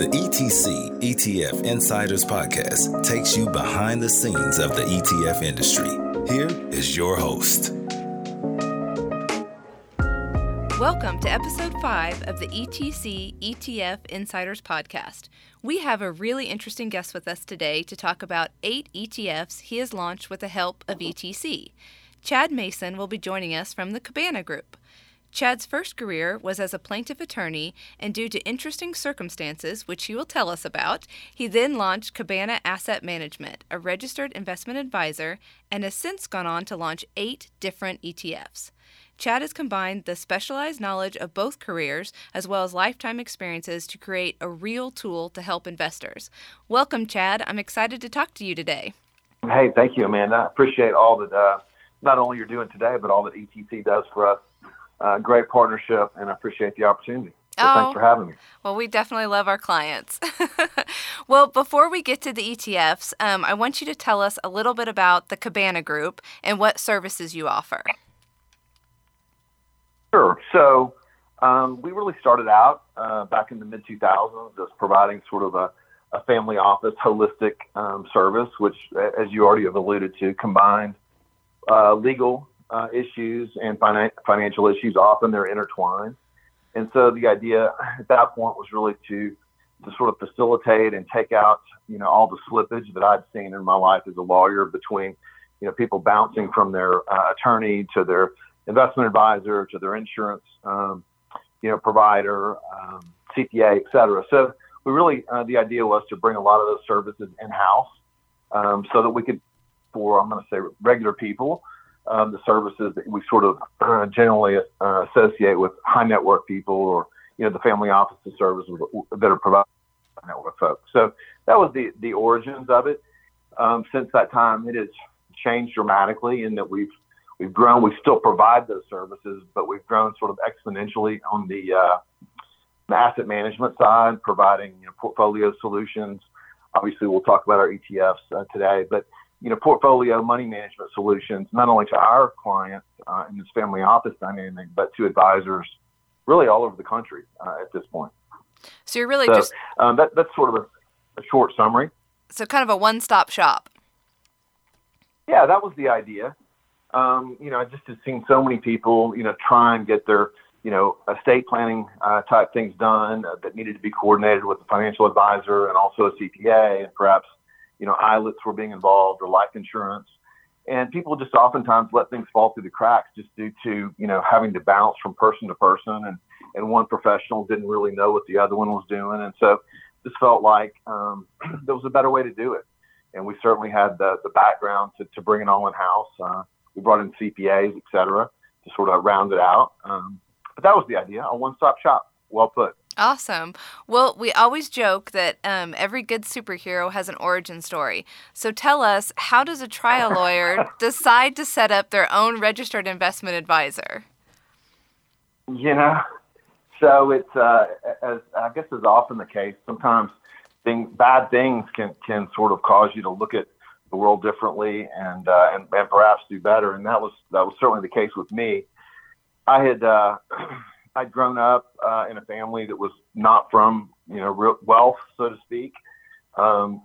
The ETC ETF Insiders Podcast takes you behind the scenes of the ETF industry. Here is your host. Welcome to episode 5 of the ETC ETF Insiders Podcast. We have a really interesting guest with us today to talk about eight ETFs he has launched with the help of ETC. Chad Mason will be joining us from the Cabana Group. Chad's first career was as a plaintiff attorney, and due to interesting circumstances, which he will tell us about, he then launched Cabana Asset Management, a registered investment advisor, and has since gone on to launch eight different ETFs. Chad has combined the specialized knowledge of both careers as well as lifetime experiences to create a real tool to help investors. Welcome, Chad. I'm excited to talk to you today. Hey, thank you, Amanda. I appreciate all that uh, not only you're doing today, but all that ETC does for us uh, great partnership, and I appreciate the opportunity. So oh, thanks for having me. Well, we definitely love our clients. well, before we get to the ETFs, um, I want you to tell us a little bit about the Cabana Group and what services you offer. Sure. So um, we really started out uh, back in the mid 2000s as providing sort of a, a family office holistic um, service, which, as you already have alluded to, combined uh, legal uh, issues and finan- financial issues. Often they're intertwined. And so the idea at that point was really to to sort of facilitate and take out, you know, all the slippage that I'd seen in my life as a lawyer between, you know, people bouncing from their uh, attorney to their investment advisor to their insurance, um, you know, provider, um, CPA, et cetera. So we really, uh, the idea was to bring a lot of those services in house um, so that we could, for I'm going to say regular people, um, the services that we sort of uh, generally uh, associate with high net worth people or you know the family offices services that are provided by network folks. So that was the the origins of it. Um, since that time, it has changed dramatically in that we've we've grown. We still provide those services, but we've grown sort of exponentially on the, uh, the asset management side, providing you know, portfolio solutions. Obviously, we'll talk about our ETFs uh, today, but you know, portfolio money management solutions, not only to our clients uh, in this family office dynamic, but to advisors really all over the country uh, at this point. So you're really so, just um, that, that's sort of a, a short summary. So kind of a one-stop shop. Yeah, that was the idea. Um, you know, I just had seen so many people, you know, try and get their, you know, estate planning uh, type things done uh, that needed to be coordinated with a financial advisor and also a CPA and perhaps you know, ILITs were being involved or life insurance. And people just oftentimes let things fall through the cracks just due to, you know, having to bounce from person to person and, and one professional didn't really know what the other one was doing. And so just felt like um, there was a better way to do it. And we certainly had the, the background to, to bring it all in house. Uh, we brought in CPAs, et cetera, to sort of round it out. Um, but that was the idea, a one stop shop. Well put. Awesome. Well, we always joke that um, every good superhero has an origin story. So tell us, how does a trial lawyer decide to set up their own registered investment advisor? You know, so it's uh, as I guess is often the case. Sometimes things, bad things can can sort of cause you to look at the world differently and uh, and, and perhaps do better. And that was that was certainly the case with me. I had. Uh, I'd grown up uh, in a family that was not from you know real wealth, so to speak. Um,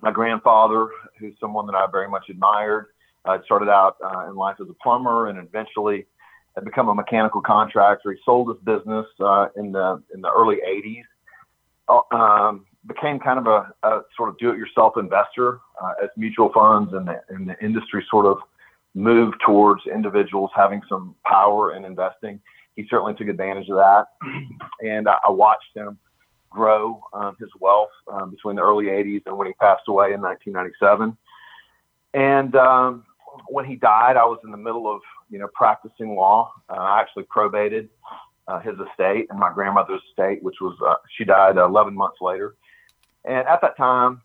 my grandfather, who's someone that I very much admired, uh, started out uh, in life as a plumber and eventually had become a mechanical contractor. He sold his business uh, in the in the early '80s. Uh, um, became kind of a, a sort of do-it-yourself investor uh, as mutual funds and the, and the industry sort of moved towards individuals having some power in investing he certainly took advantage of that. And I, I watched him grow um, his wealth um, between the early 80s and when he passed away in 1997. And um, when he died, I was in the middle of, you know, practicing law. Uh, I actually probated uh, his estate and my grandmother's estate, which was, uh, she died 11 months later. And at that time,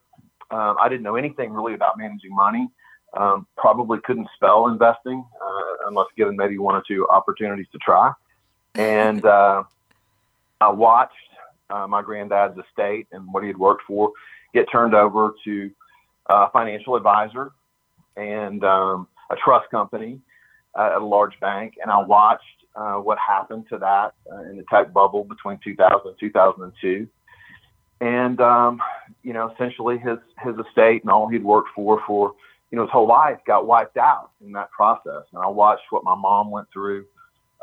um, I didn't know anything really about managing money. Um, probably couldn't spell investing uh, unless given maybe one or two opportunities to try and uh, I watched uh, my granddad's estate and what he had worked for get turned over to a financial advisor and um, a trust company uh, at a large bank, and I watched uh, what happened to that uh, in the tech bubble between 2000 and 2002. and um, you know, essentially his his estate and all he'd worked for for you know his whole life got wiped out in that process. And I watched what my mom went through,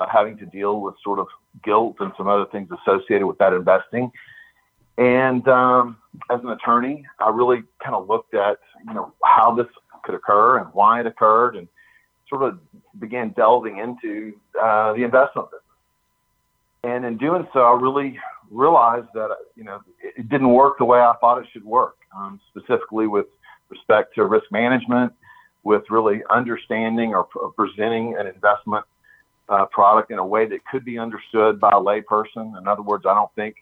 uh, having to deal with sort of guilt and some other things associated with that investing. And um, as an attorney, I really kind of looked at you know how this could occur and why it occurred, and sort of began delving into uh, the investment business. And in doing so, I really realized that you know it didn't work the way I thought it should work, um, specifically with respect to risk management, with really understanding or, or presenting an investment uh, product in a way that could be understood by a layperson. In other words, I don't think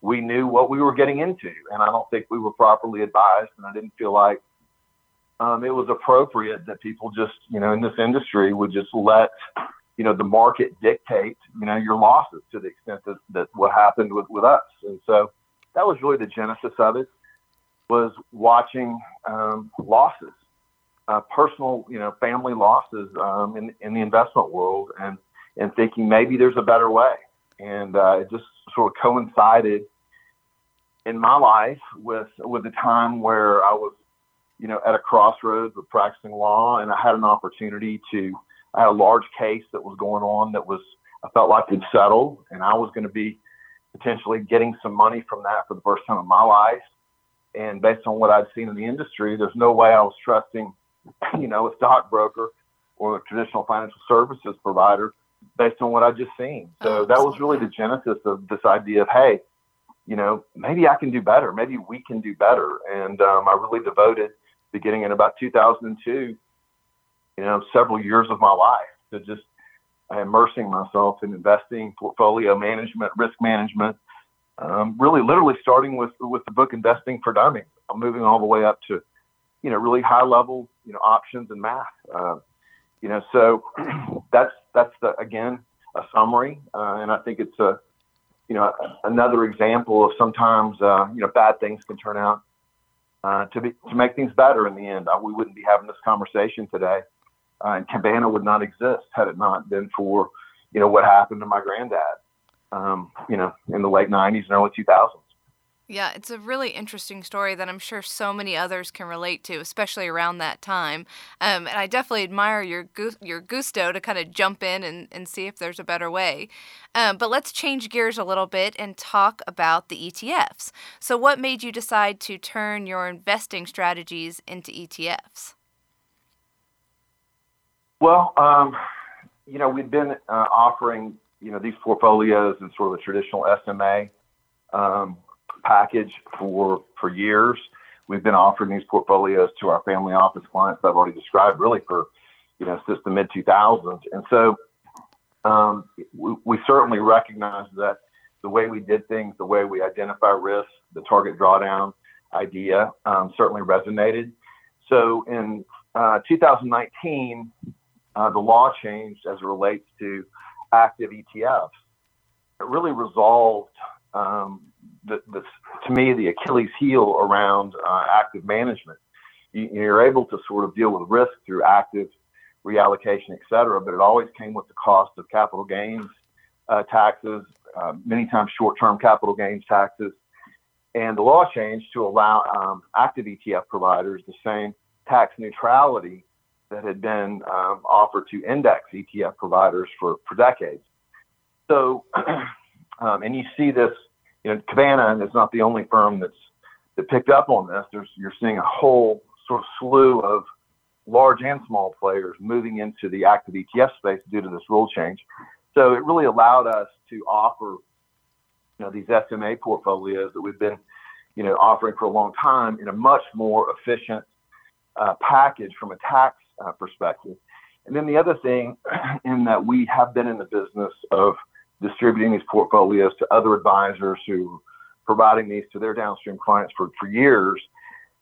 we knew what we were getting into, and I don't think we were properly advised, and I didn't feel like um, it was appropriate that people just, you know, in this industry would just let, you know, the market dictate, you know, your losses to the extent that, that what happened with, with us. And so that was really the genesis of it was watching um, losses, uh, personal, you know, family losses um, in, in the investment world and, and thinking maybe there's a better way. And uh, it just sort of coincided in my life with, with a time where I was you know, at a crossroads with practicing law, and I had an opportunity to. I had a large case that was going on that was I felt like would settle, and I was going to be potentially getting some money from that for the first time in my life. And based on what I'd seen in the industry, there's no way I was trusting, you know, a stockbroker or a traditional financial services provider based on what I'd just seen. So oh, that was really the genesis of this idea of, hey, you know, maybe I can do better. Maybe we can do better. And um, I really devoted – beginning in about 2002, you know, several years of my life to just immersing myself in investing, portfolio management, risk management. Um, really, literally starting with with the book Investing for Dummies. I'm moving all the way up to, you know, really high level, you know, options and math. Uh, you know, so that's that's the again a summary, uh, and I think it's a, you know, another example of sometimes uh, you know bad things can turn out uh, to be to make things better in the end. Uh, we wouldn't be having this conversation today, uh, and Cabana would not exist had it not been for you know what happened to my granddad, um, you know, in the late '90s and early 2000s. Yeah, it's a really interesting story that I'm sure so many others can relate to, especially around that time. Um, and I definitely admire your your gusto to kind of jump in and, and see if there's a better way. Um, but let's change gears a little bit and talk about the ETFs. So, what made you decide to turn your investing strategies into ETFs? Well, um, you know, we've been uh, offering you know these portfolios in sort of a traditional SMA. Um, package for for years. We've been offering these portfolios to our family office clients that I've already described, really for you know since the mid 2000s. And so um, we, we certainly recognize that the way we did things, the way we identify risk, the target drawdown idea um, certainly resonated. So in uh, 2019, uh, the law changed as it relates to active ETFs. It really resolved um, the, the, to me the Achilles heel around uh, active management. You, you're able to sort of deal with risk through active reallocation, et cetera, but it always came with the cost of capital gains uh, taxes, uh, many times short-term capital gains taxes. And the law changed to allow um, active ETF providers the same tax neutrality that had been um, offered to index ETF providers for, for decades. So, um, and you see this you know, Cabana is not the only firm that's that picked up on this. There's you're seeing a whole sort of slew of large and small players moving into the active ETF space due to this rule change. So it really allowed us to offer, you know, these SMA portfolios that we've been, you know, offering for a long time in a much more efficient uh, package from a tax uh, perspective. And then the other thing, in that we have been in the business of distributing these portfolios to other advisors who providing these to their downstream clients for, for years,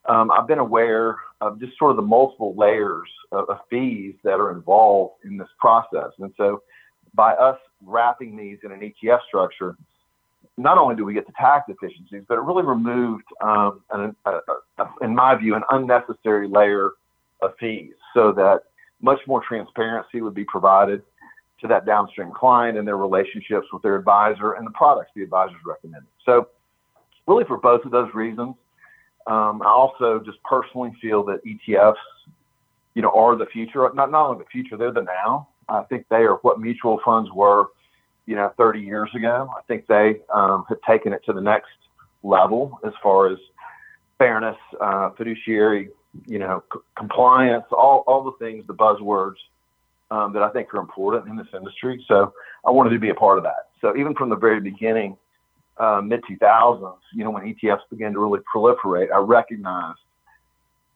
um, I've been aware of just sort of the multiple layers of, of, fees that are involved in this process. And so by us wrapping these in an ETF structure, not only do we get the tax efficiencies, but it really removed, um, an, a, a, in my view, an unnecessary layer of fees so that much more transparency would be provided to that downstream client and their relationships with their advisor and the products the advisors recommended. So really for both of those reasons. Um, I also just personally feel that ETFs, you know, are the future. Not not only the future, they're the now. I think they are what mutual funds were, you know, 30 years ago. I think they um, have taken it to the next level as far as fairness, uh, fiduciary, you know, c- compliance, all all the things, the buzzwords um, that I think are important in this industry. So I wanted to be a part of that. So even from the very beginning, uh, mid 2000s, you know, when ETFs began to really proliferate, I recognized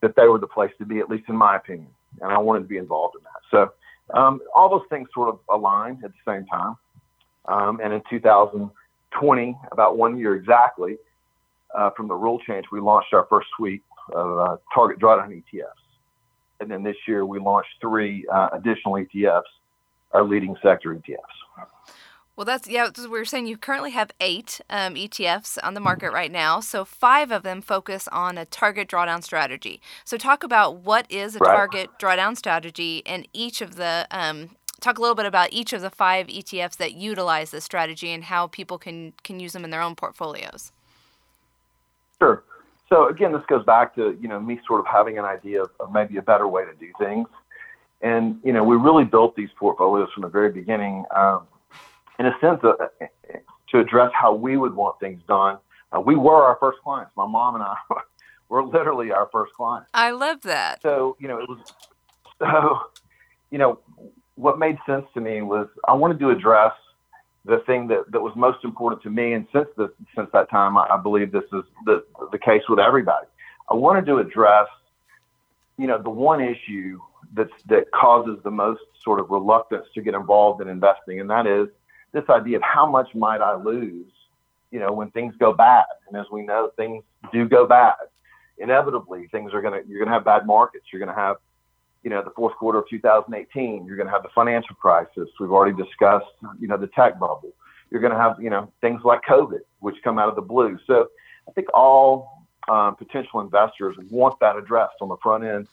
that they were the place to be, at least in my opinion, and I wanted to be involved in that. So um, all those things sort of aligned at the same time. Um, and in 2020, about one year exactly uh, from the rule change, we launched our first suite of uh, target drawdown ETFs. And then this year we launched three uh, additional ETFs, our leading sector ETFs. Well, that's yeah. We were saying you currently have eight um, ETFs on the market right now. So five of them focus on a target drawdown strategy. So talk about what is a Right. target drawdown strategy, and each of the um, talk a little bit about each of the five ETFs that utilize this strategy and how people can can use them in their own portfolios. Sure. So again, this goes back to you know me sort of having an idea of, of maybe a better way to do things, and you know we really built these portfolios from the very beginning, um, in a sense, uh, to address how we would want things done. Uh, we were our first clients. My mom and I were literally our first clients. I love that. So you know it was so you know what made sense to me was I wanted to address the thing that, that was most important to me, and since the, since that time, I, I believe this is the the case with everybody. I wanted to address, you know, the one issue that's that causes the most sort of reluctance to get involved in investing, and that is this idea of how much might I lose, you know, when things go bad. And as we know, things do go bad. Inevitably, things are gonna you're gonna have bad markets. You're gonna have you know, the fourth quarter of 2018. You're going to have the financial crisis. We've already discussed, you know, the tech bubble. You're going to have, you know, things like COVID, which come out of the blue. So I think all um, potential investors want that addressed on the front end,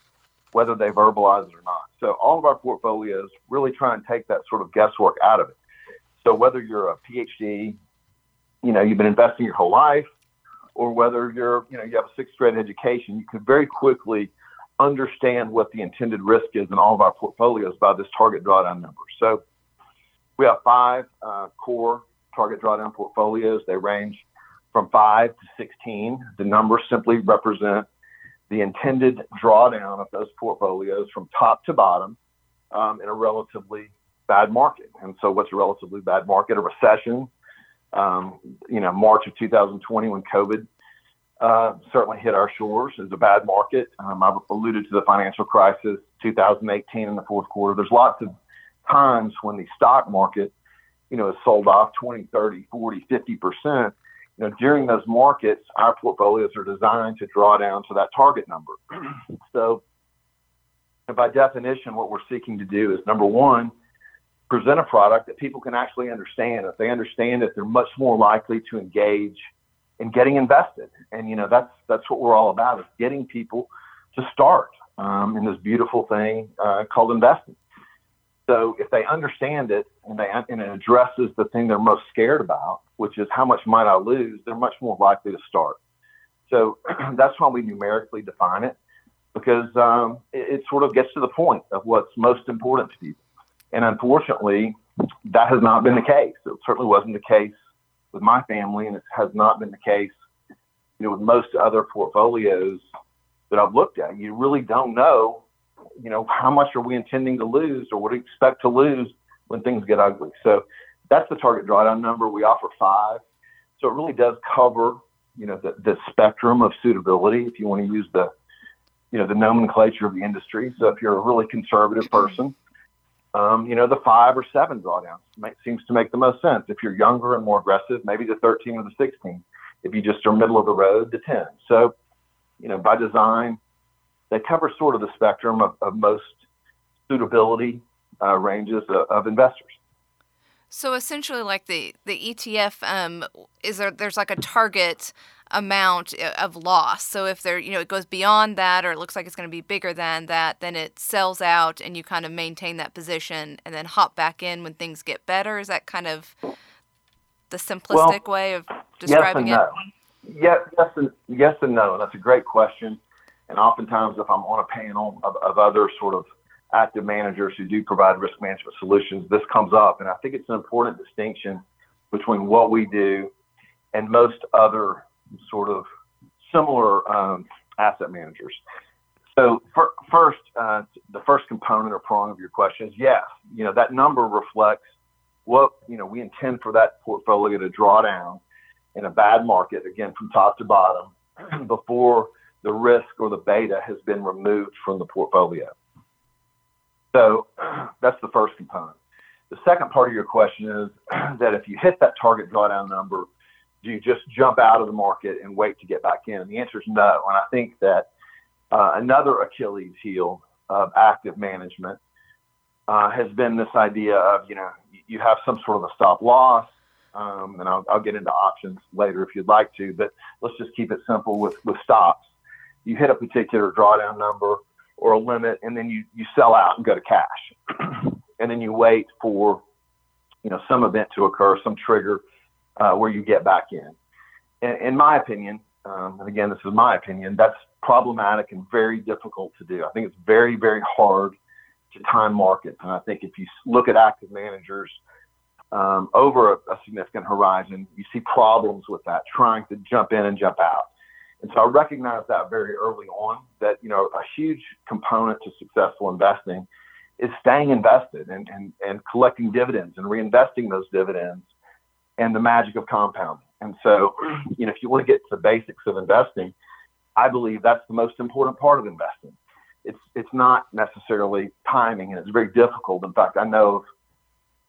whether they verbalize it or not. So all of our portfolios really try and take that sort of guesswork out of it. So whether you're a PhD, you know, you've been investing your whole life, or whether you're, you know, you have a sixth grade education, you can very quickly understand what the intended risk is in all of our portfolios by this target drawdown number. So we have five uh, core target drawdown portfolios. They range from five to 16. The numbers simply represent the intended drawdown of those portfolios from top to bottom um, in a relatively bad market. And so, what's a relatively bad market? A recession. Um, you know, March of 2020 when COVID uh, certainly hit our shores as a bad market. Um, I've alluded to the financial crisis, 2018 in the fourth quarter. There's lots of times when the stock market, you know, is sold off 20, 30, 40, 50 percent. You know, during those markets, our portfolios are designed to draw down to that target number. so, by definition, what we're seeking to do is number one, present a product that people can actually understand. If they understand it, they're much more likely to engage in getting invested. And you know that's that's what we're all about is getting people to start um, in this beautiful thing uh, called investing. So if they understand it and they and it addresses the thing they're most scared about, which is how much might I lose, they're much more likely to start. So that's why we numerically define it because um, it, it sort of gets to the point of what's most important to people. And unfortunately, that has not been the case. It certainly wasn't the case with my family, and it has not been the case, you know, with most other portfolios that I've looked at. You really don't know, you know, how much are we intending to lose, or what do you expect to lose when things get ugly. So that's the target drawdown number. We offer five, so it really does cover, you know, the, the spectrum of suitability. If you want to use the, you know, the nomenclature of the industry. So if you're a really conservative person um, you know, the five or seven drawdowns make, seems to make the most sense. If you're younger and more aggressive, maybe the 13 or the 16. If you just are middle of the road, the 10. So, you know, by design, they cover sort of the spectrum of, of most suitability uh, ranges of, of investors. So essentially, like the the ETF, um, is there there's like a target amount of loss. So if there, you know, it goes beyond that, or it looks like it's going to be bigger than that, then it sells out, and you kind of maintain that position, and then hop back in when things get better. Is that kind of the simplistic well, way of describing yes and it? No. Yes, yes, and yes and no. That's a great question. And oftentimes, if I'm on a panel of, of other sort of active managers who do provide risk management solutions, this comes up. And I think it's an important distinction between what we do and most other sort of similar um, asset managers. So for, first, uh, the first component or prong of your question is yes. You know that number reflects what you know we intend for that portfolio to draw down in a bad market, again from top to bottom, before the risk or the beta has been removed from the portfolio. So that's the first component. The second part of your question is that if you hit that target drawdown number, do you just jump out of the market and wait to get back in? And the answer is no. And I think that uh, another Achilles heel of active management uh, has been this idea of, you know, you have some sort of a stop loss. Um, and I'll, I'll, get into options later if you'd like to, but let's just keep it simple with, with stops. You hit a particular drawdown number or a limit, and then you, you sell out and go to cash. and then you wait for, you know, some event to occur, some trigger uh, where you get back in. In, in my opinion, um, and again, this is my opinion, that's problematic and very difficult to do. I think it's very, very hard to time market. And I think if you look at active managers um, over a, a, significant horizon, you see problems with that, trying to jump in and jump out. And so I recognize that very early on that, you know, a huge component to successful investing is staying invested and, and, and collecting dividends and reinvesting those dividends and the magic of compounding. And so, you know, if you want to get to the basics of investing, I believe that's the most important part of investing. It's it's not necessarily timing, and it's very difficult. In fact, I know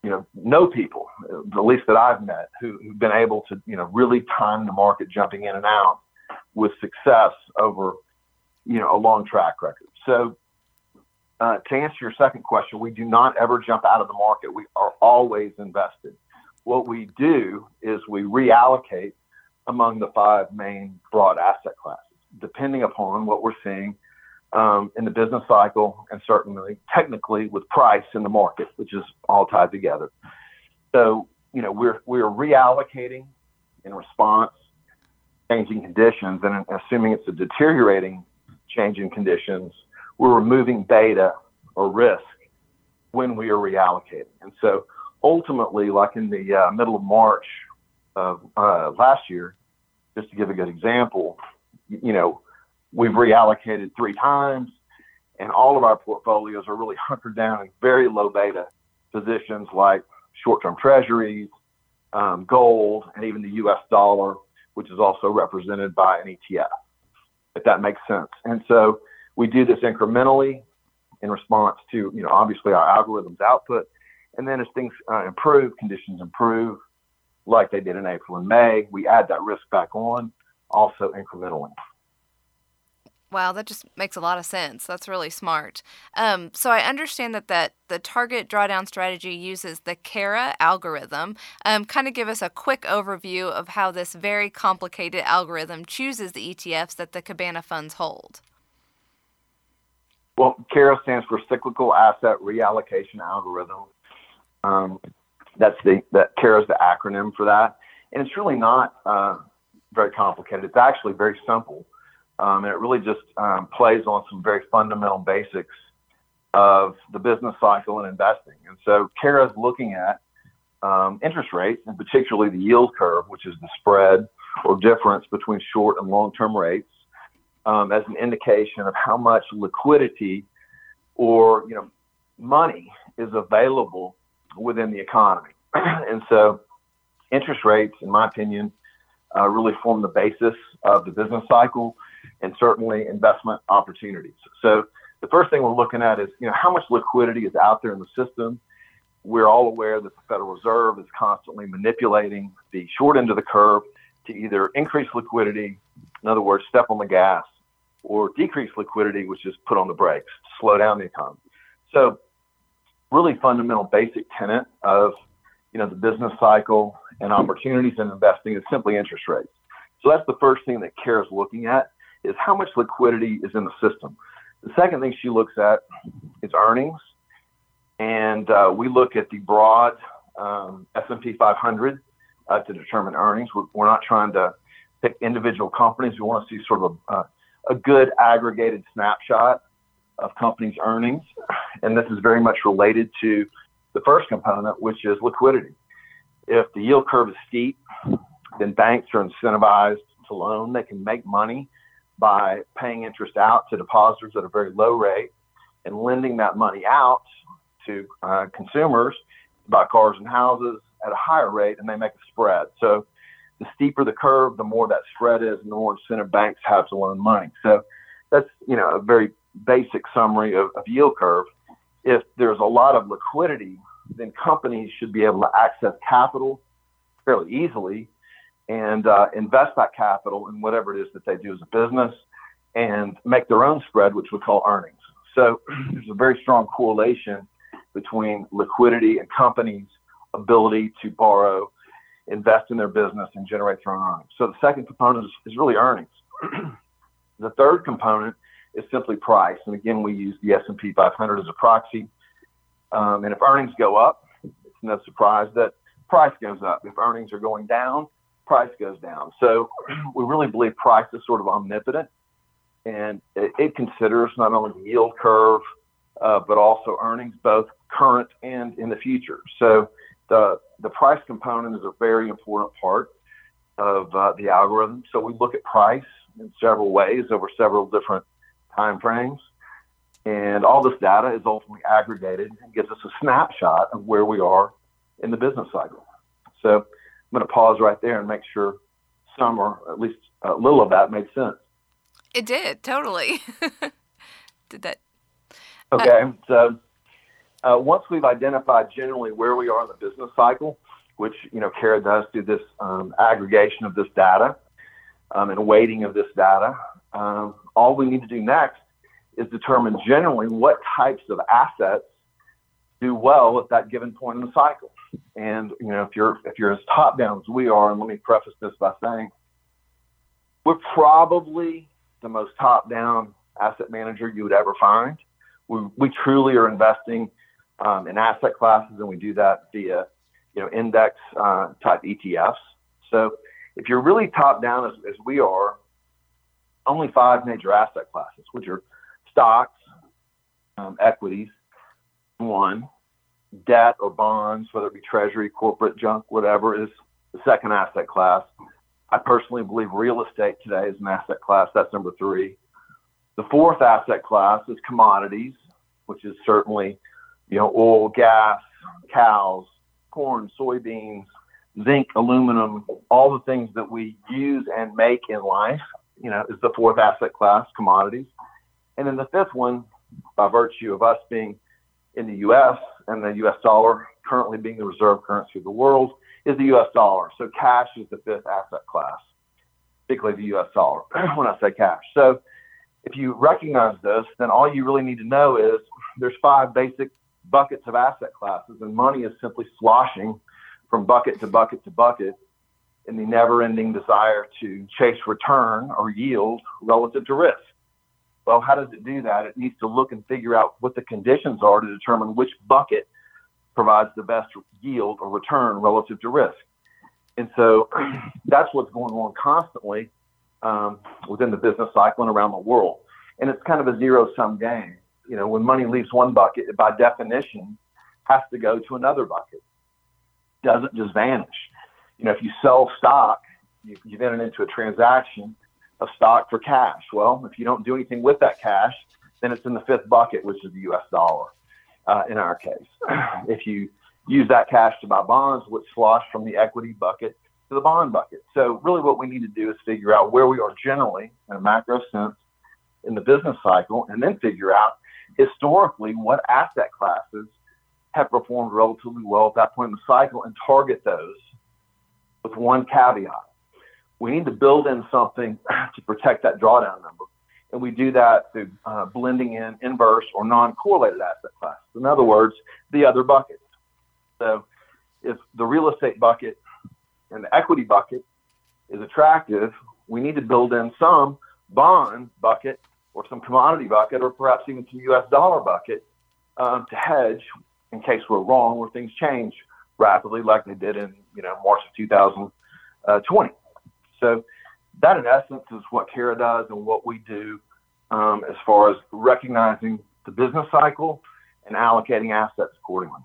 you know know people, at least that I've met, who, who've been able to you know really time the market jumping in and out with success over you know a long track record. So. Uh, to answer your second question, we do not ever jump out of the market. We are always invested. What we do is we reallocate among the five main broad asset classes depending upon what we're seeing um, in the business cycle and certainly technically with price in the market, which is all tied together. So, you know, we're, we're reallocating in response changing conditions and assuming it's a deteriorating change in conditions, we're removing beta or risk when we are reallocating. And so ultimately, like in the uh, middle of March of uh, last year, just to give a good example, you know, we've reallocated three times, and all of our portfolios are really hunkered down in very low beta positions like short-term treasuries, um, gold, and even the U.S. dollar, which is also represented by an ETF, if that makes sense. And so we do this incrementally in response to, you know, obviously our algorithms output. And then as things uh, improve, conditions improve, like they did in April and May, we add that risk back on also incrementally. Wow, that just makes a lot of sense. That's really smart. Um, so I understand that, that the target drawdown strategy uses the CARA algorithm. Um, kind of give us a quick overview of how this very complicated algorithm chooses the ETFs that the Cabana funds hold. Well, CARA stands for Cyclical Asset Reallocation Algorithm. Um, that's the that CARA is the acronym for that, and it's really not uh, very complicated. It's actually very simple. Um, and it really just um, plays on some very fundamental basics of the business cycle and investing. And so CARA is looking at um, interest rates, and particularly the yield curve, which is the spread or difference between short and long term rates, um, as an indication of how much liquidity or you know money is available within the economy. and so interest rates, in my opinion, uh, really form the basis of the business cycle and certainly investment opportunities. So the first thing we're looking at is, you know, how much liquidity is out there in the system. We're all aware that the Federal Reserve is constantly manipulating the short end of the curve to either increase liquidity, in other words, step on the gas, or decrease liquidity, which is put on the brakes, slow down the economy. So really fundamental basic tenet of you know the business cycle and opportunities in investing is simply interest rates. So that's the first thing that CARA is looking at is how much liquidity is in the system. The second thing she looks at is earnings, and uh, we look at the broad um, S&P 500 uh, to determine earnings. We're, we're, not trying to pick individual companies. We want to see sort of a, a good aggregated snapshot of companies' earnings. And this is very much related to the first component, which is liquidity. If the yield curve is steep, then banks are incentivized to loan. They can make money by paying interest out to depositors at a very low rate and lending that money out to uh, consumers to buy cars and houses at a higher rate, and they make a spread. So the steeper the curve, the more that spread is, and the more incentive banks have to loan money. So that's you know a very basic summary of, of yield curve. If there's a lot of liquidity, then companies should be able to access capital fairly easily and uh, invest that capital in whatever it is that they do as a business and make their own spread, which we call earnings. So there's a very strong correlation between liquidity and companies' ability to borrow, invest in their business, and generate their own earnings. So the second component is, is really earnings. the third component is simply price, and again, we use the S&P 500 as a proxy. Um, and if earnings go up, it's no surprise that price goes up. If earnings are going down, price goes down. So we really believe price is sort of omnipotent and it, it considers not only the yield curve, uh, but also earnings, both current and in the future. So the, the price component is a very important part of uh, the algorithm. So we look at price in several ways over several different time frames. And all this data is ultimately aggregated and gives us a snapshot of where we are in the business cycle. So I'm going to pause right there and make sure some or at least a little of that made sense. It did totally. did that? Okay, uh, so uh, once we've identified generally where we are in the business cycle, which you know CARA does through this um, aggregation of this data um, and weighting of this data, um, all we need to do next is determine generally what types of assets do well at that given point in the cycle. And you know, if you're if you're as top down as we are, and let me preface this by saying we're probably the most top down asset manager you would ever find. We, we truly are investing um, in asset classes, and we do that via you know index uh, type ETFs. So if you're really top down as, as we are, only five major asset classes, which are stocks, um, equities, one, debt or bonds, whether it be treasury, corporate junk, whatever, is the second asset class. I personally believe real estate today is an asset class. That's number three. The fourth asset class is commodities, which is certainly, you know, oil, gas, cows, corn, soybeans, zinc, aluminum, all the things that we use and make in life, you know, is the fourth asset class, commodities. And then the fifth one, by virtue of us being in the U.S. and the U.S. dollar currently being the reserve currency of the world, is the U.S. dollar. So cash is the fifth asset class, particularly the U.S. dollar when I say cash. So if you recognize this, then all you really need to know is there's five basic buckets of asset classes, and money is simply sloshing from bucket to bucket to bucket in the never ending desire to chase return or yield relative to risk. Well, how does it do that? It needs to look and figure out what the conditions are to determine which bucket provides the best yield or return relative to risk. And so that's what's going on constantly um, within the business cycle and around the world. And it's kind of a zero sum game. You know, when money leaves one bucket, it by definition has to go to another bucket. Doesn't just vanish. You know, if you sell stock, you, you've entered into a transaction of stock for cash. Well, if you don't do anything with that cash, then it's in the fifth bucket, which is the US dollar uh, in our case. If you use that cash to buy bonds, which slosh from the equity bucket to the bond bucket. So really what we need to do is figure out where we are generally in a macro sense in the business cycle and then figure out historically what asset classes have performed relatively well at that point in the cycle and target those with one caveat. We need to build in something to protect that drawdown number and we do that through uh, blending in inverse or non-correlated asset classes. In other words, the other buckets. So if the real estate bucket and the equity bucket is attractive, we need to build in some bond bucket or some commodity bucket or perhaps even some U.S. dollar bucket um, to hedge in case we're wrong or things change rapidly like they did in you know March of 2020. So that, in essence, is what CARA does and what we do um, as far as recognizing the business cycle and allocating assets accordingly.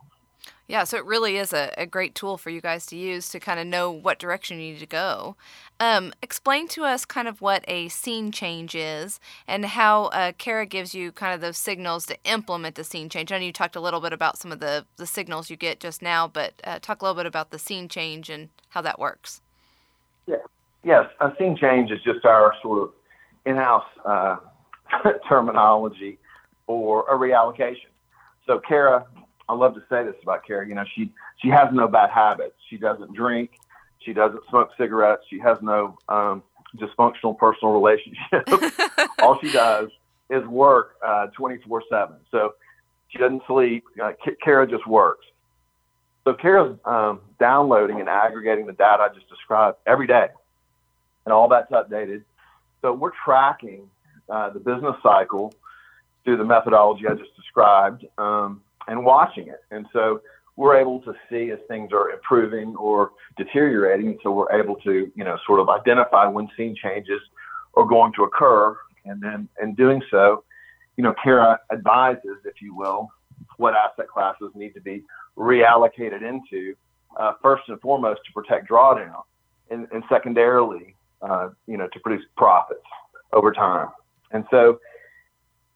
Yeah, so it really is a, a great tool for you guys to use to kind of know what direction you need to go. Um, explain to us kind of what a scene change is and how uh, CARA gives you kind of those signals to implement the scene change. I know you talked a little bit about some of the, the signals you get just now, but uh, talk a little bit about the scene change and how that works. Yeah. Yes, a scene change is just our sort of in-house uh, terminology for a reallocation. So CARA I love to say this about Carrie. You know, she she has no bad habits. She doesn't drink. She doesn't smoke cigarettes. She has no um, dysfunctional personal relationships. All she does is work twenty four seven. So she doesn't sleep. Uh, CARA just works. So CARA's um, downloading and aggregating the data I just described every day, and all that's updated. So we're tracking uh, the business cycle through the methodology I just described. Um, and watching it. And so we're able to see as things are improving or deteriorating. So we're able to, you know, sort of identify when scene changes are going to occur. And then in doing so, you know, CARA advises, if you will, what asset classes need to be reallocated into, uh, first and foremost, to protect drawdown, and, and secondarily, uh, you know, to produce profits over time. And so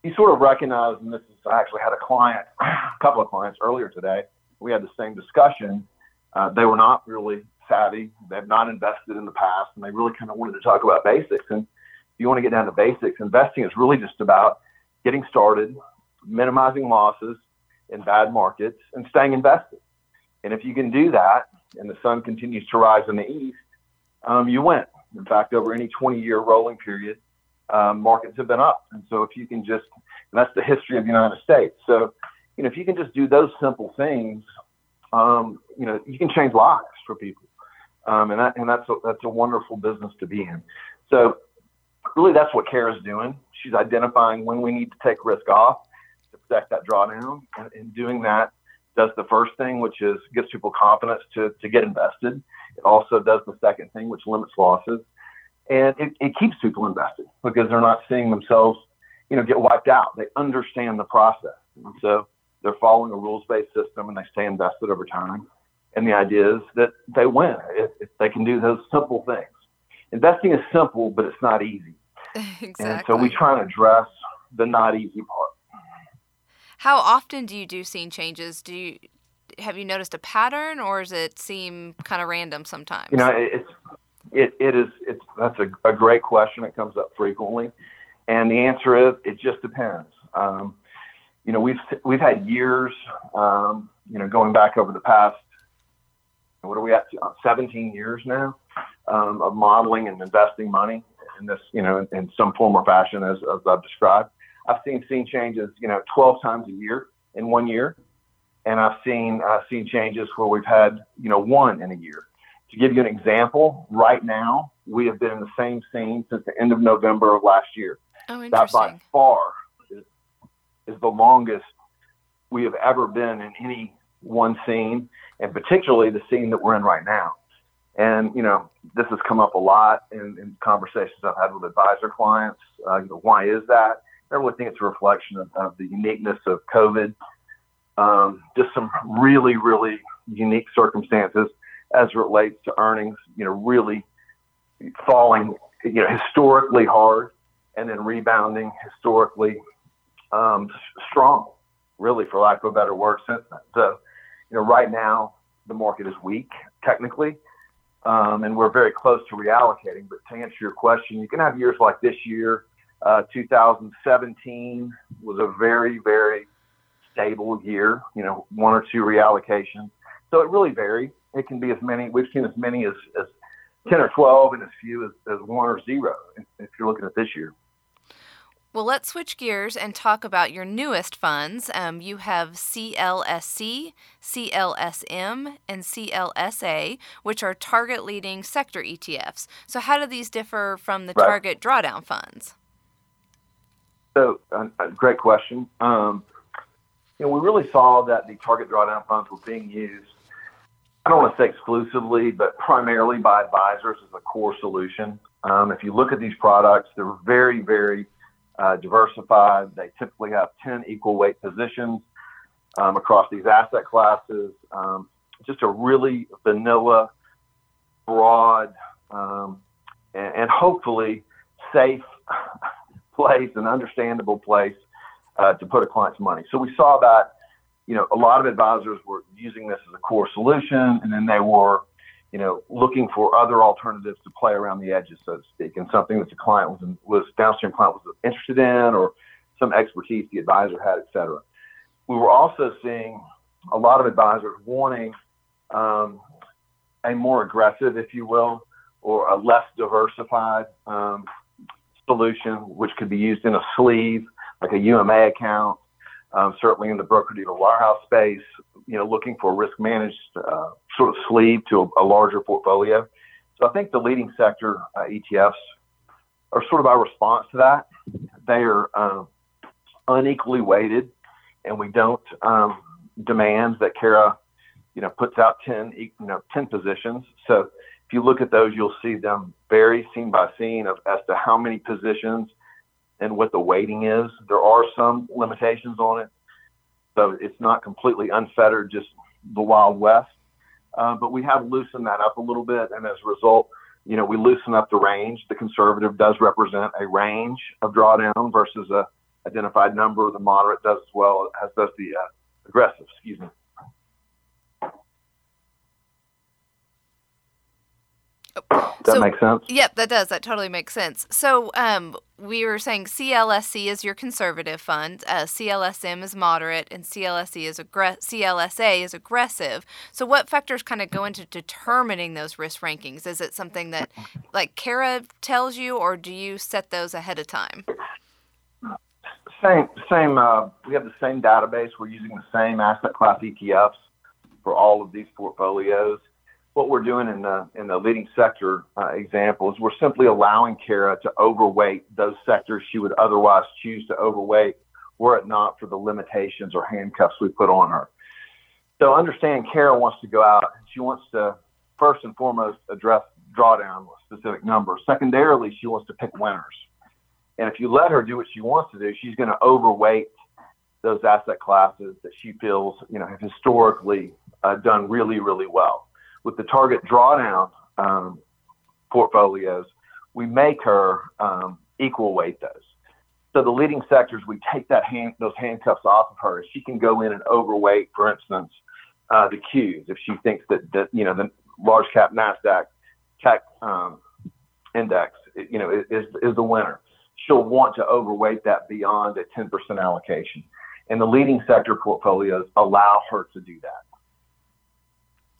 you sort of recognize, and this is, I actually had a client, a couple of clients earlier today. We had the same discussion. Uh, they were not really savvy. They've not invested in the past, and they really kind of wanted to talk about basics. And if you want to get down to basics, investing is really just about getting started, minimizing losses in bad markets, and staying invested. And if you can do that, and the sun continues to rise in the east, um, you win. In fact, over any 20 year rolling period, um, markets have been up. And so if you can just, that's the history of the United States. So, you know, if you can just do those simple things, um, you know, you can change lives for people. Um, and that, and that's a, that's a wonderful business to be in. So really that's what CARA's doing. She's identifying when we need to take risk off to protect that drawdown and, and doing that does the first thing, which is gives people confidence to, to get invested. It also does the second thing, which limits losses and it, it keeps people invested because they're not seeing themselves, you know, get wiped out. They understand the process, and so they're following a rules-based system and they stay invested over time. And the idea is that they win if, if they can do those simple things. Investing is simple, but it's not easy. exactly. And so we try and address the not easy part. How often do you do scene changes? Do you have you noticed a pattern, or does it seem kind of random sometimes? You know, it's it, it is it's that's a, a great question. It comes up frequently, and the answer is it just depends. Um, you know, we've we've had years, um, you know, going back over the past. What are we at? Uh, 17 years now um, of modeling and investing money in this, you know, in, in some form or fashion, as, as I've described. I've seen scene changes, you know, 12 times a year in one year, and I've seen uh, scene changes where we've had, you know, one in a year. To give you an example, right now we have been in the same scene since the end of November of last year. Oh, that by far is, is the longest we have ever been in any one scene, and particularly the scene that we're in right now. And you know, this has come up a lot in, in conversations I've had with advisor clients. Uh, you know, why is that? I really think it's a reflection of, of the uniqueness of COVID. Um, just some really, really unique circumstances as it relates to earnings, you know, really falling, you know, historically hard and then rebounding historically um, strong, really, for lack of a better word, since then. So, you know, right now the market is weak technically, um, and we're very close to reallocating. But to answer your question, you can have years like this year. Uh, 2017 was a very, very stable year. You know, one or two reallocations. So it really varies it can be as many. We've seen as many as, as 10 or 12 and as few as, as one or zero if you're looking at this year. Well, let's switch gears and talk about your newest funds. Um, you have CLSC, CLSM, and CLSA, which are target leading sector ETFs. So, how do these differ from the right. target drawdown funds? So, uh, great question. Um, you know, we really saw that the target drawdown funds were being used I don't want to say exclusively, but primarily by advisors as a core solution. Um, if you look at these products, they're very, very uh, diversified. They typically have 10 equal weight positions um, across these asset classes. Um, just a really vanilla, broad, um, and, and, hopefully safe place, an understandable place uh, to put a client's money. So we saw that, you know, a lot of advisors were using this as a core solution, and then they were, you know, looking for other alternatives to play around the edges, so to speak, and something that the client was was downstream client was interested in, or some expertise the advisor had, et cetera. We were also seeing a lot of advisors wanting um, a more aggressive, if you will, or a less diversified um, solution, which could be used in a sleeve, like a UMA account, um, certainly in the broker dealer warehouse space, you know, looking for a risk managed uh, sort of sleeve to a, a, larger portfolio. So I think the leading sector uh, ETFs are sort of our response to that. They are um, unequally weighted, and we don't um, demand that CARA, you know, puts out 10, you know, 10 positions. So if you look at those, you'll see them vary scene by scene of as to how many positions and what the weighting is. There are some limitations on it, so it's not completely unfettered, just the Wild West. Uh, but we have loosened that up a little bit, and as a result, you know, we loosen up the range. The conservative does represent a range of drawdown versus a identified number. The moderate does as well, as does the uh, aggressive. Excuse me. Does that so, make sense? Yep, that does. That totally makes sense. So, um, we were saying CLSC is your conservative fund, uh, CLSM is moderate, and CLSE is CLSA is aggressive. So, what factors kind of go into determining those risk rankings? Is it something that, like, CARA tells you, or do you set those ahead of time? Same, same. Uh, we have the same database. We're using the same asset class ETFs for all of these portfolios what we're doing in the in the leading sector uh, example is we're simply allowing CARA to overweight those sectors she would otherwise choose to overweight were it not for the limitations or handcuffs we put on her. So understand CARA wants to go out. She wants to first and foremost address drawdown with specific numbers. Secondarily, she wants to pick winners. And if you let her do what she wants to do, she's going to overweight those asset classes that she feels, you know, have historically uh, done really, really well with the target drawdown um, portfolios, we make her um, equal weight those. So the leading sectors, we take that hand, those handcuffs off of her. She can go in and overweight, for instance, uh, the Qs if she thinks that, that you know the large cap Nasdaq tech um, index, you know, is is the winner. She'll want to overweight that beyond a 10% allocation, and the leading sector portfolios allow her to do that.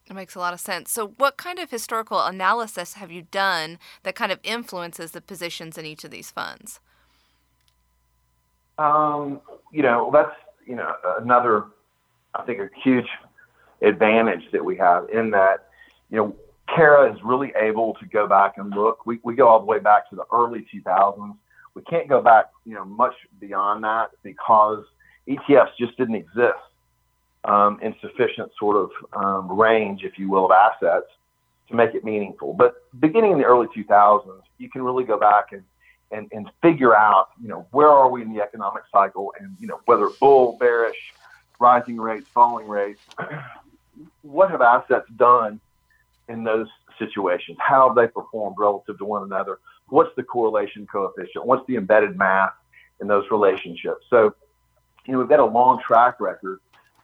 It makes a lot of sense. So, what kind of historical analysis have you done that kind of influences the positions in each of these funds? Um, you know, that's you know another, I think, a huge advantage that we have in that, you know, CARA is really able to go back and look. We we go all the way back to the early 2000s. We can't go back, you know, much beyond that because ETFs just didn't exist um, in sufficient sort of um, range, if you will, of assets to make it meaningful. But beginning in the early 2000s, you can really go back and, and, and figure out, you know, where are we in the economic cycle and, you know, whether bull, bearish, rising rates, falling rates, what have assets done in those situations? How have they performed relative to one another? What's the correlation coefficient? What's the embedded math in those relationships? So, you know, we've got a long track record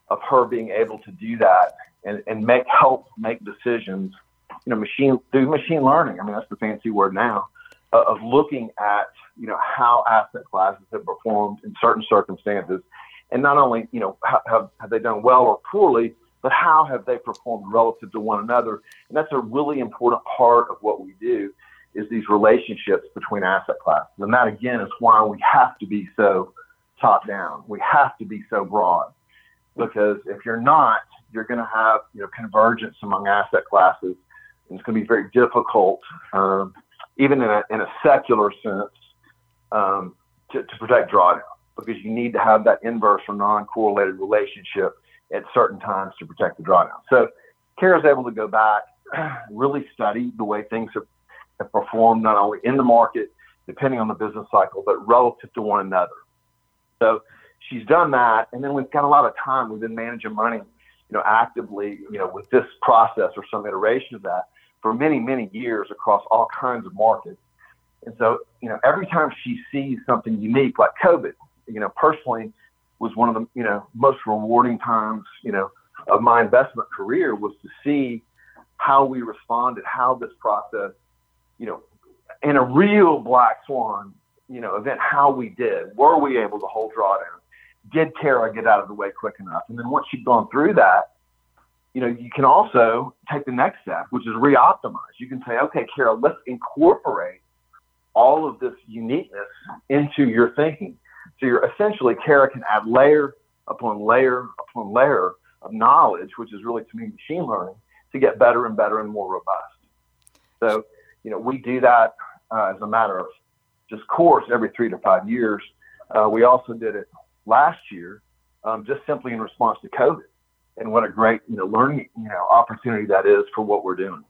of her being able to do that and, and make help make decisions, you know, machine through machine learning. I mean, that's the fancy word now uh, of looking at, you know, how asset classes have performed in certain circumstances. And not only, you know, have, have they done well or poorly, but how have they performed relative to one another? And that's a really important part of what we do is these relationships between asset classes. And that again is why we have to be so top down. We have to be so broad because if you're not, you're going to have you know convergence among asset classes, and it's going to be very difficult, um, even in a, in a secular sense, um, to, to protect drawdown because you need to have that inverse or non-correlated relationship at certain times to protect the drawdown. So, CARA is able to go back, really study the way things have, have performed not only in the market, depending on the business cycle, but relative to one another. So she's done that, and then we've got a lot of time. We've been managing money, you know, actively, you know, with this process or some iteration of that for many, many years across all kinds of markets. And so, you know, every time she sees something unique like COVID, you know, personally was one of the, you know, most rewarding times, you know, of my investment career was to see how we responded, how this process, you know, in a real black swan, you know, event, how we did. Were we able to hold drawdown? Did CARA get out of the way quick enough? And then once you've gone through that, you know, you can also take the next step, which is re-optimize. You can say, okay, CARA, let's incorporate all of this uniqueness into your thinking. So you're essentially, CARA can add layer upon layer upon layer of knowledge, which is really to me machine learning, to get better and better and more robust. So, you know, we do that uh, as a matter of just course every three to five years. Uh, we also did it last year, um, just simply in response to COVID, and what a great you know learning you know opportunity that is for what we're doing.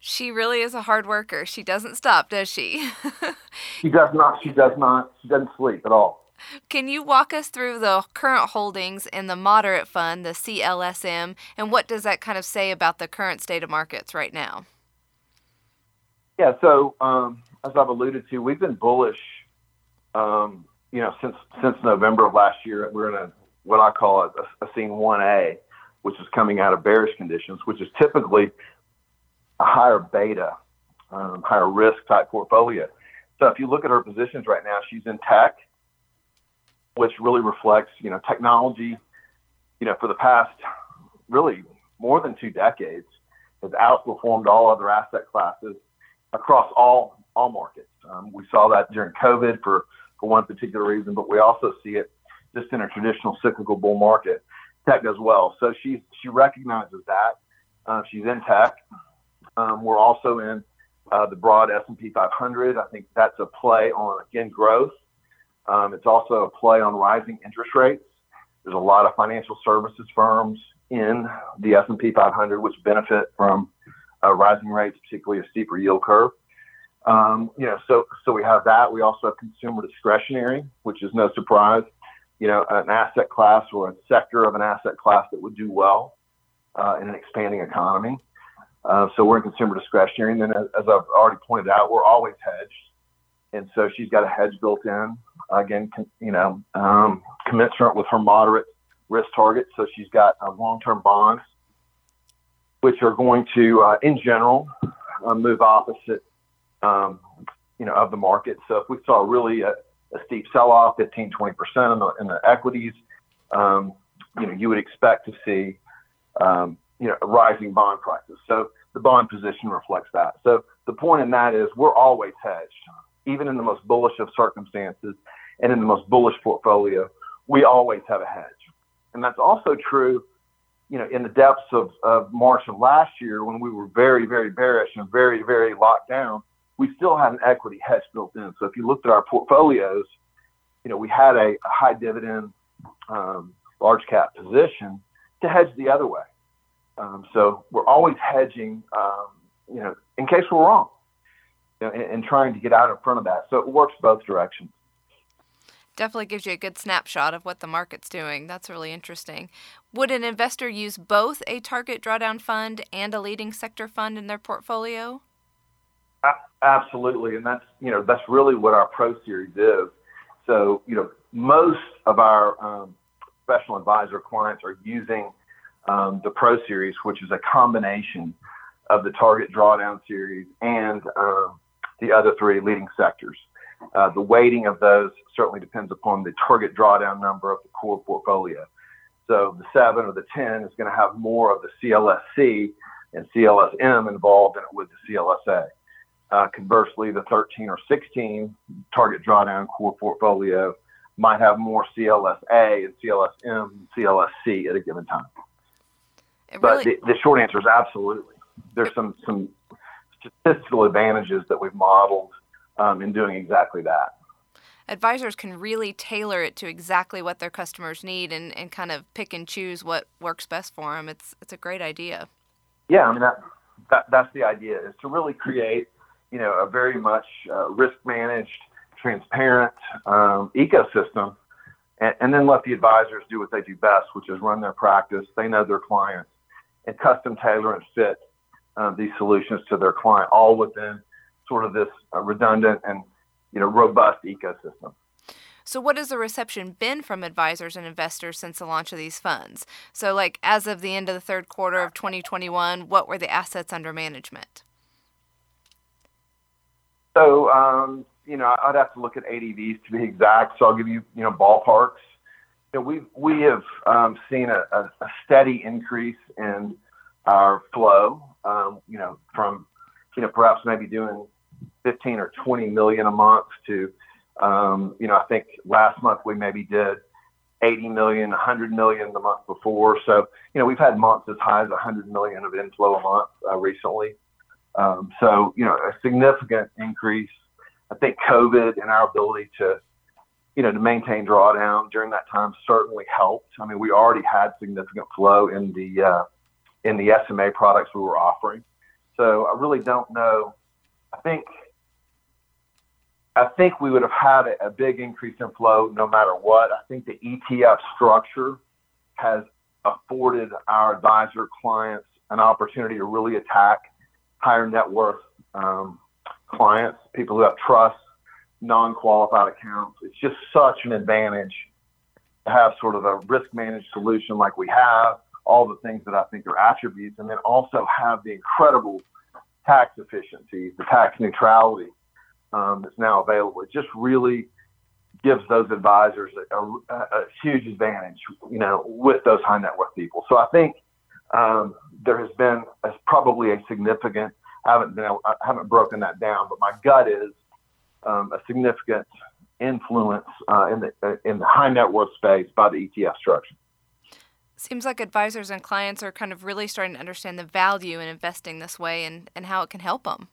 She really is a hard worker. She doesn't stop, does she? she does not. She does not. She doesn't sleep at all. Can you walk us through the current holdings in the moderate fund, the CLSM, and what does that kind of say about the current state of markets right now? Yeah, so um, as I've alluded to, we've been bullish, um, you know, since since November of last year. We're in a what I call a, a scene 1A, which is coming out of bearish conditions, which is typically a higher beta, um, higher risk type portfolio. So if you look at her positions right now, she's in tech, which really reflects, you know, technology, you know, for the past really more than two decades has outperformed all other asset classes across all all markets. Um, we saw that during COVID for for one particular reason, but we also see it just in a traditional cyclical bull market. Tech does well, so she she recognizes that. Uh, she's in tech. Um, we're also in uh, the broad S&P 500. I think that's a play on again growth. Um, it's also a play on rising interest rates. There's a lot of financial services firms in the S&P 500 which benefit from uh, rising rates, particularly a steeper yield curve. Um, you know, so so we have that. We also have consumer discretionary, which is no surprise. You know, an asset class or a sector of an asset class that would do well uh, in an expanding economy. Uh, so we're in consumer discretionary, and then as, I've already pointed out, we're always hedged, and so she's got a hedge built in. Again, con, you know, um, commensurate with her moderate risk target. So she's got uh, long-term bonds, which are going to, uh, in general, uh, move opposite, um, you know, of the market. So if we saw really a, a steep sell-off, 15, 20 percent in the in the equities, um, you know, you would expect to see um, you know, rising bond prices. So the bond position reflects that. So the point in that is we're always hedged, even in the most bullish of circumstances and in the most bullish portfolio, we always have a hedge. And that's also true, you know, in the depths of, of March of last year when we were very, very bearish and very, very locked down, we still had an equity hedge built in. So if you looked at our portfolios, you know, we had a, a high dividend, um, large cap position to hedge the other way. Um, so we're always hedging, um, you know, in case we're wrong, you know, and, and, trying to get out in front of that. So it works both directions. Definitely gives you a good snapshot of what the market's doing. That's really interesting. Would an investor use both a target drawdown fund and a leading sector fund in their portfolio? Absolutely, and that's you know that's really what our Pro Series is. So you know most of our um, professional advisor clients are using um, the Pro Series, which is a combination of the Target Drawdown Series and uh, the other three leading sectors. Uh, the weighting of those certainly depends upon the target drawdown number of the core portfolio. So the 7 or the 10 is going to have more of the CLSC and CLSM involved than it would the CLSA. Uh, conversely, the 13 or 16 target drawdown core portfolio might have more CLSA and CLSM and CLSC at a given time. Really, but the, the, short answer is absolutely. There's some some statistical advantages that we've modeled um, in doing exactly that. Advisors can really tailor it to exactly what their customers need and, and kind of pick and choose what works best for them. It's it's a great idea. Yeah, I mean that, that that's the idea is to really create you know, a very much uh, risk managed, transparent um, ecosystem, and, and, then let the advisors do what they do best, which is run their practice. They know their clients and custom tailor and fit uh, these solutions to their client, all within sort of this uh, redundant and you know robust ecosystem. So, what has the reception been from advisors and investors since the launch of these funds? So, like as of the end of the third quarter of 2021, what were the assets under management? So, um, you know, I'd have to look at ADVs to be exact. So, I'll give you, you know, ballparks. You know, we we have um, seen a, a, a, steady increase in our flow. Um, you know, from you know perhaps maybe doing 15 or 20 million a month to, um, you know, I think last month we maybe did 80 million, 100 million the month before. So, you know, we've had months as high as 100 million of inflow a month uh, recently. Um, so, you know, a significant increase. I think COVID and our ability to, you know, to maintain drawdown during that time certainly helped. I mean, we already had significant flow in the uh, in the SMA products we were offering. So I really don't know. I think I think we would have had a, a big increase in flow no matter what. I think the ETF structure has afforded our advisor clients an opportunity to really attack higher net worth um, clients, people who have trust, non-qualified accounts. It's just such an advantage to have sort of a risk managed solution like we have, all the things that I think are attributes, and then also have the incredible tax efficiency, the tax neutrality um, that's now available. It just really gives those advisors a, a, a, huge advantage, you know, with those high net worth people. So I think um, there has been a, probably a significant. I haven't been I haven't broken that down, but my gut is um, a significant influence uh, in the in the high net worth space by the ETF structure. Seems like advisors and clients are kind of really starting to understand the value in investing this way and, and how it can help them.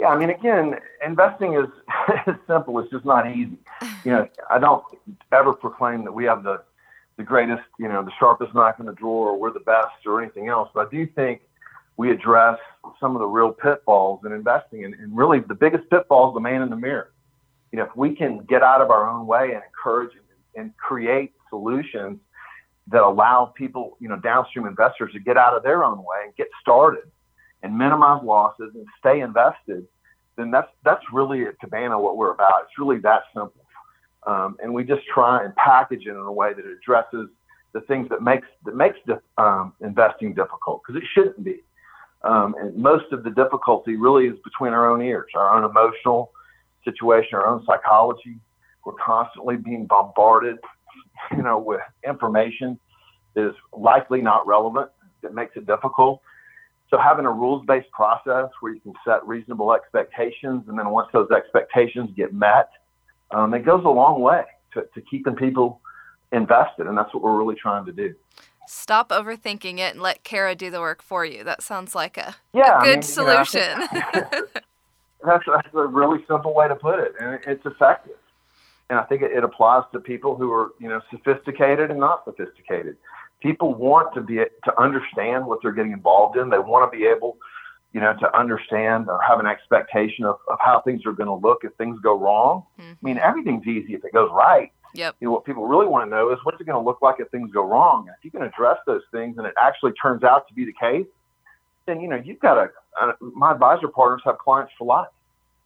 Yeah, I mean, again, investing is, is simple. It's just not easy. You know, I don't ever proclaim that we have the the greatest, you know, the sharpest knife in the drawer, or we're the best, or anything else. But I do think we address some of the real pitfalls in investing, and, and really the biggest pitfall is the man in the mirror. You know, if we can get out of our own way and encourage and, create solutions that allow people, you know, downstream investors to get out of their own way and get started and minimize losses and stay invested, then that's that's really at Cabana what we're about. It's really that simple. Um, and we just try and package it in a way that addresses the things that makes that makes um, investing difficult because it shouldn't be. Um, and most of the difficulty really is between our own ears, our own emotional situation, our own psychology. We're constantly being bombarded, you know, with information that is likely not relevant that makes it difficult. So having a rules-based process where you can set reasonable expectations, and then once those expectations get met, um, it goes a long way to, to keeping people invested, and that's what we're really trying to do. Stop overthinking it and let CARA do the work for you. That sounds like a, yeah, a good I mean, solution. You know, that's, that's a really simple way to put it, and it's effective. And I think it, it applies to people who are, you know, sophisticated and not sophisticated people want to be to understand what they're getting involved in. They want to be able, you know, to understand or have an expectation of, of how things are going to look if things go wrong. Mm-hmm. I mean, everything's easy if it goes right. Yep. You know, what people really want to know is what's it going to look like if things go wrong. If you can address those things and it actually turns out to be the case, then you know you've got a. Uh, my advisor partners have clients for life.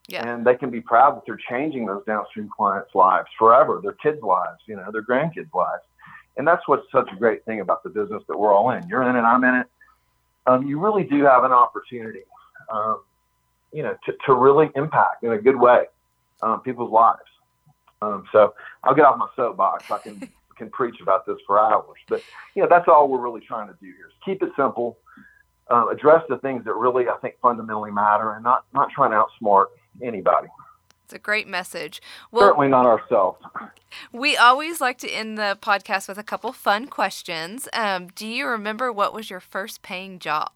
Yeah. And they can be proud that they're changing those downstream clients' lives forever, their kids' lives, you know, their grandkids' lives. And that's what's such a great thing about the business that we're all in. You're in it, I'm in it. Um, you really do have an opportunity, um, you know, to, to really impact in a good way um, people's lives. Um, so I'll get off my soapbox. I can can preach about this for hours, but you know that's all we're really trying to do here is keep it simple, uh, address the things that really I think fundamentally matter, and not not trying to outsmart anybody. It's a great message. Well, Certainly not ourselves. We always like to end the podcast with a couple fun questions. Um, do you remember what was your first paying job?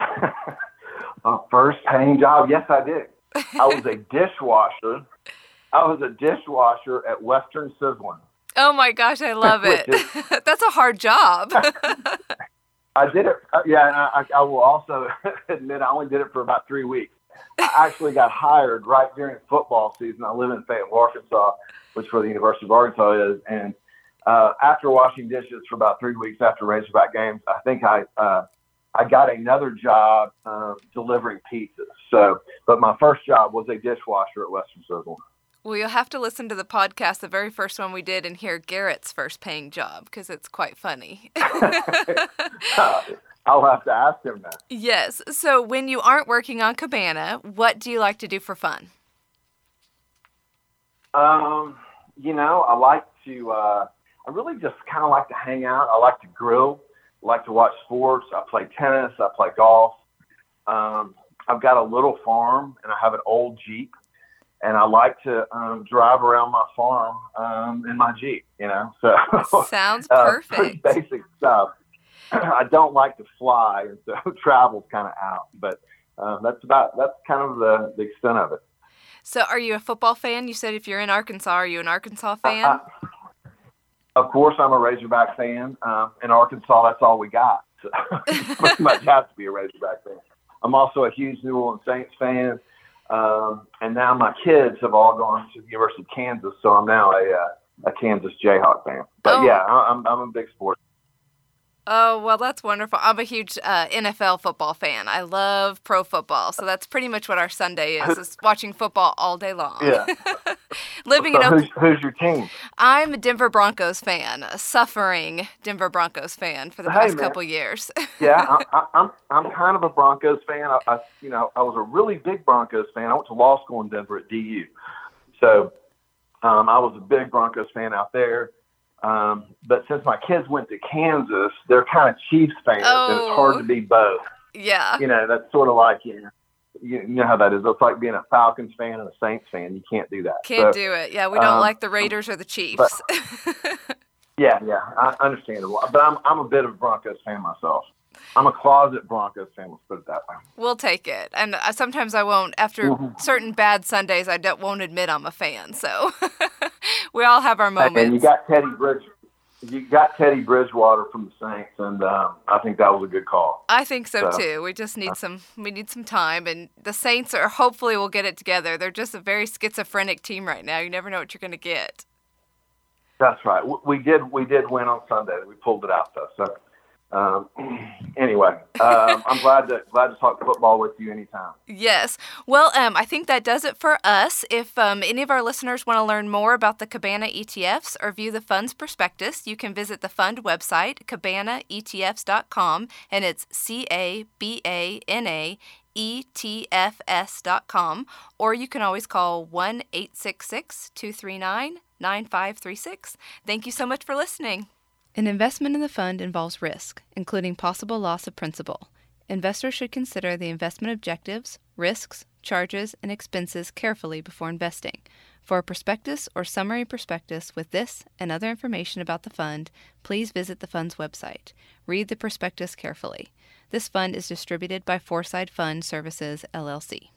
a first paying job? Yes, I did. I was a dishwasher. I was a dishwasher at Western Sizzlin. Oh my gosh, I love it. That's a hard job. I did it. Uh, yeah, and I, I will also admit I only did it for about three weeks. I actually got hired right during football season. I live in Fayetteville, Arkansas, which is where the University of Arkansas is. And uh, after washing dishes for about three weeks after Razorback games, I think I uh, I got another job um, delivering pizzas. So, but my first job was a dishwasher at Western Sizzlin. Well, you'll have to listen to the podcast, the very first one we did, and hear Garrett's first paying job because it's quite funny. I'll have to ask him that. Yes. So, when you aren't working on Cabana, what do you like to do for fun? Um, you know, I like to. Uh, I really just kind of like to hang out. I like to grill. I like to watch sports. I play tennis. I play golf. Um, I've got a little farm, and I have an old Jeep and I like to um, drive around my farm um, in my Jeep, you know. So sounds perfect. Uh, basic stuff. I don't like to fly, and so travel's kind of out. But uh, that's about that's kind of the, the extent of it. So, are you a football fan? You said if you're in Arkansas, are you an Arkansas fan? Uh, of course, I'm a Razorback fan. Um, in Arkansas, that's all we got. So pretty much have to be a Razorback fan. I'm also a huge New Orleans Saints fan. Um, and now my kids have all gone to the University of Kansas, so I'm now a, uh, a Kansas Jayhawk fan. But oh. yeah, I'm, I'm a big sports Oh, well, that's wonderful. I'm a huge uh, NFL football fan. I love pro football. So that's pretty much what our Sunday is, is watching football all day long. Yeah. Living so in Oklahoma. Who's, who's, your team? I'm a Denver Broncos fan, a suffering Denver Broncos fan for the hey, past man. couple years. yeah, I, am I'm, I'm kind of a Broncos fan. I, I, you know, I was a really big Broncos fan. I went to law school in Denver at DU. So um, I was a big Broncos fan out there. Um, but since my kids went to Kansas, they're kind of Chiefs fans, oh, and it's hard to be both. Yeah. You know, that's sort of like, you know, you, know how that is. It's like being a Falcons fan and a Saints fan. You can't do that. Can't so, do it. Yeah, we don't um, like the Raiders or the Chiefs. But, yeah, yeah, I understandable. But I'm I'm a bit of a Broncos fan myself. I'm a closet Broncos fan. Let's put it that way. We'll take it. And uh, sometimes I won't. After mm-hmm. certain bad Sundays, I don't, won't admit I'm a fan. So we all have our moments. And you got Teddy Bridge. You got Teddy Bridgewater from the Saints, and um, I think that was a good call. I think so, so, too. We just need some. We need some time, and the Saints are hopefully we'll get it together. They're just a very schizophrenic team right now. You never know what you're going to get. That's right. We did. We did win on Sunday. We pulled it out though. So um, anyway, um, I'm glad to glad to talk football with you anytime. Yes. Well, um, I think that does it for us. If um, any of our listeners want to learn more about the Cabana ETFs or view the fund's prospectus, you can visit the fund website, cabanaetfs.com, and it's C A B A N A etfs.com, or you can always call 1 866 239 9536. Thank you so much for listening. An investment in the fund involves risk, including possible loss of principal. Investors should consider the investment objectives, risks, charges, and expenses carefully before investing. For a prospectus or summary prospectus with this and other information about the fund, please visit the fund's website. Read the prospectus carefully. This fund is distributed by Foreside Fund Services, LLC.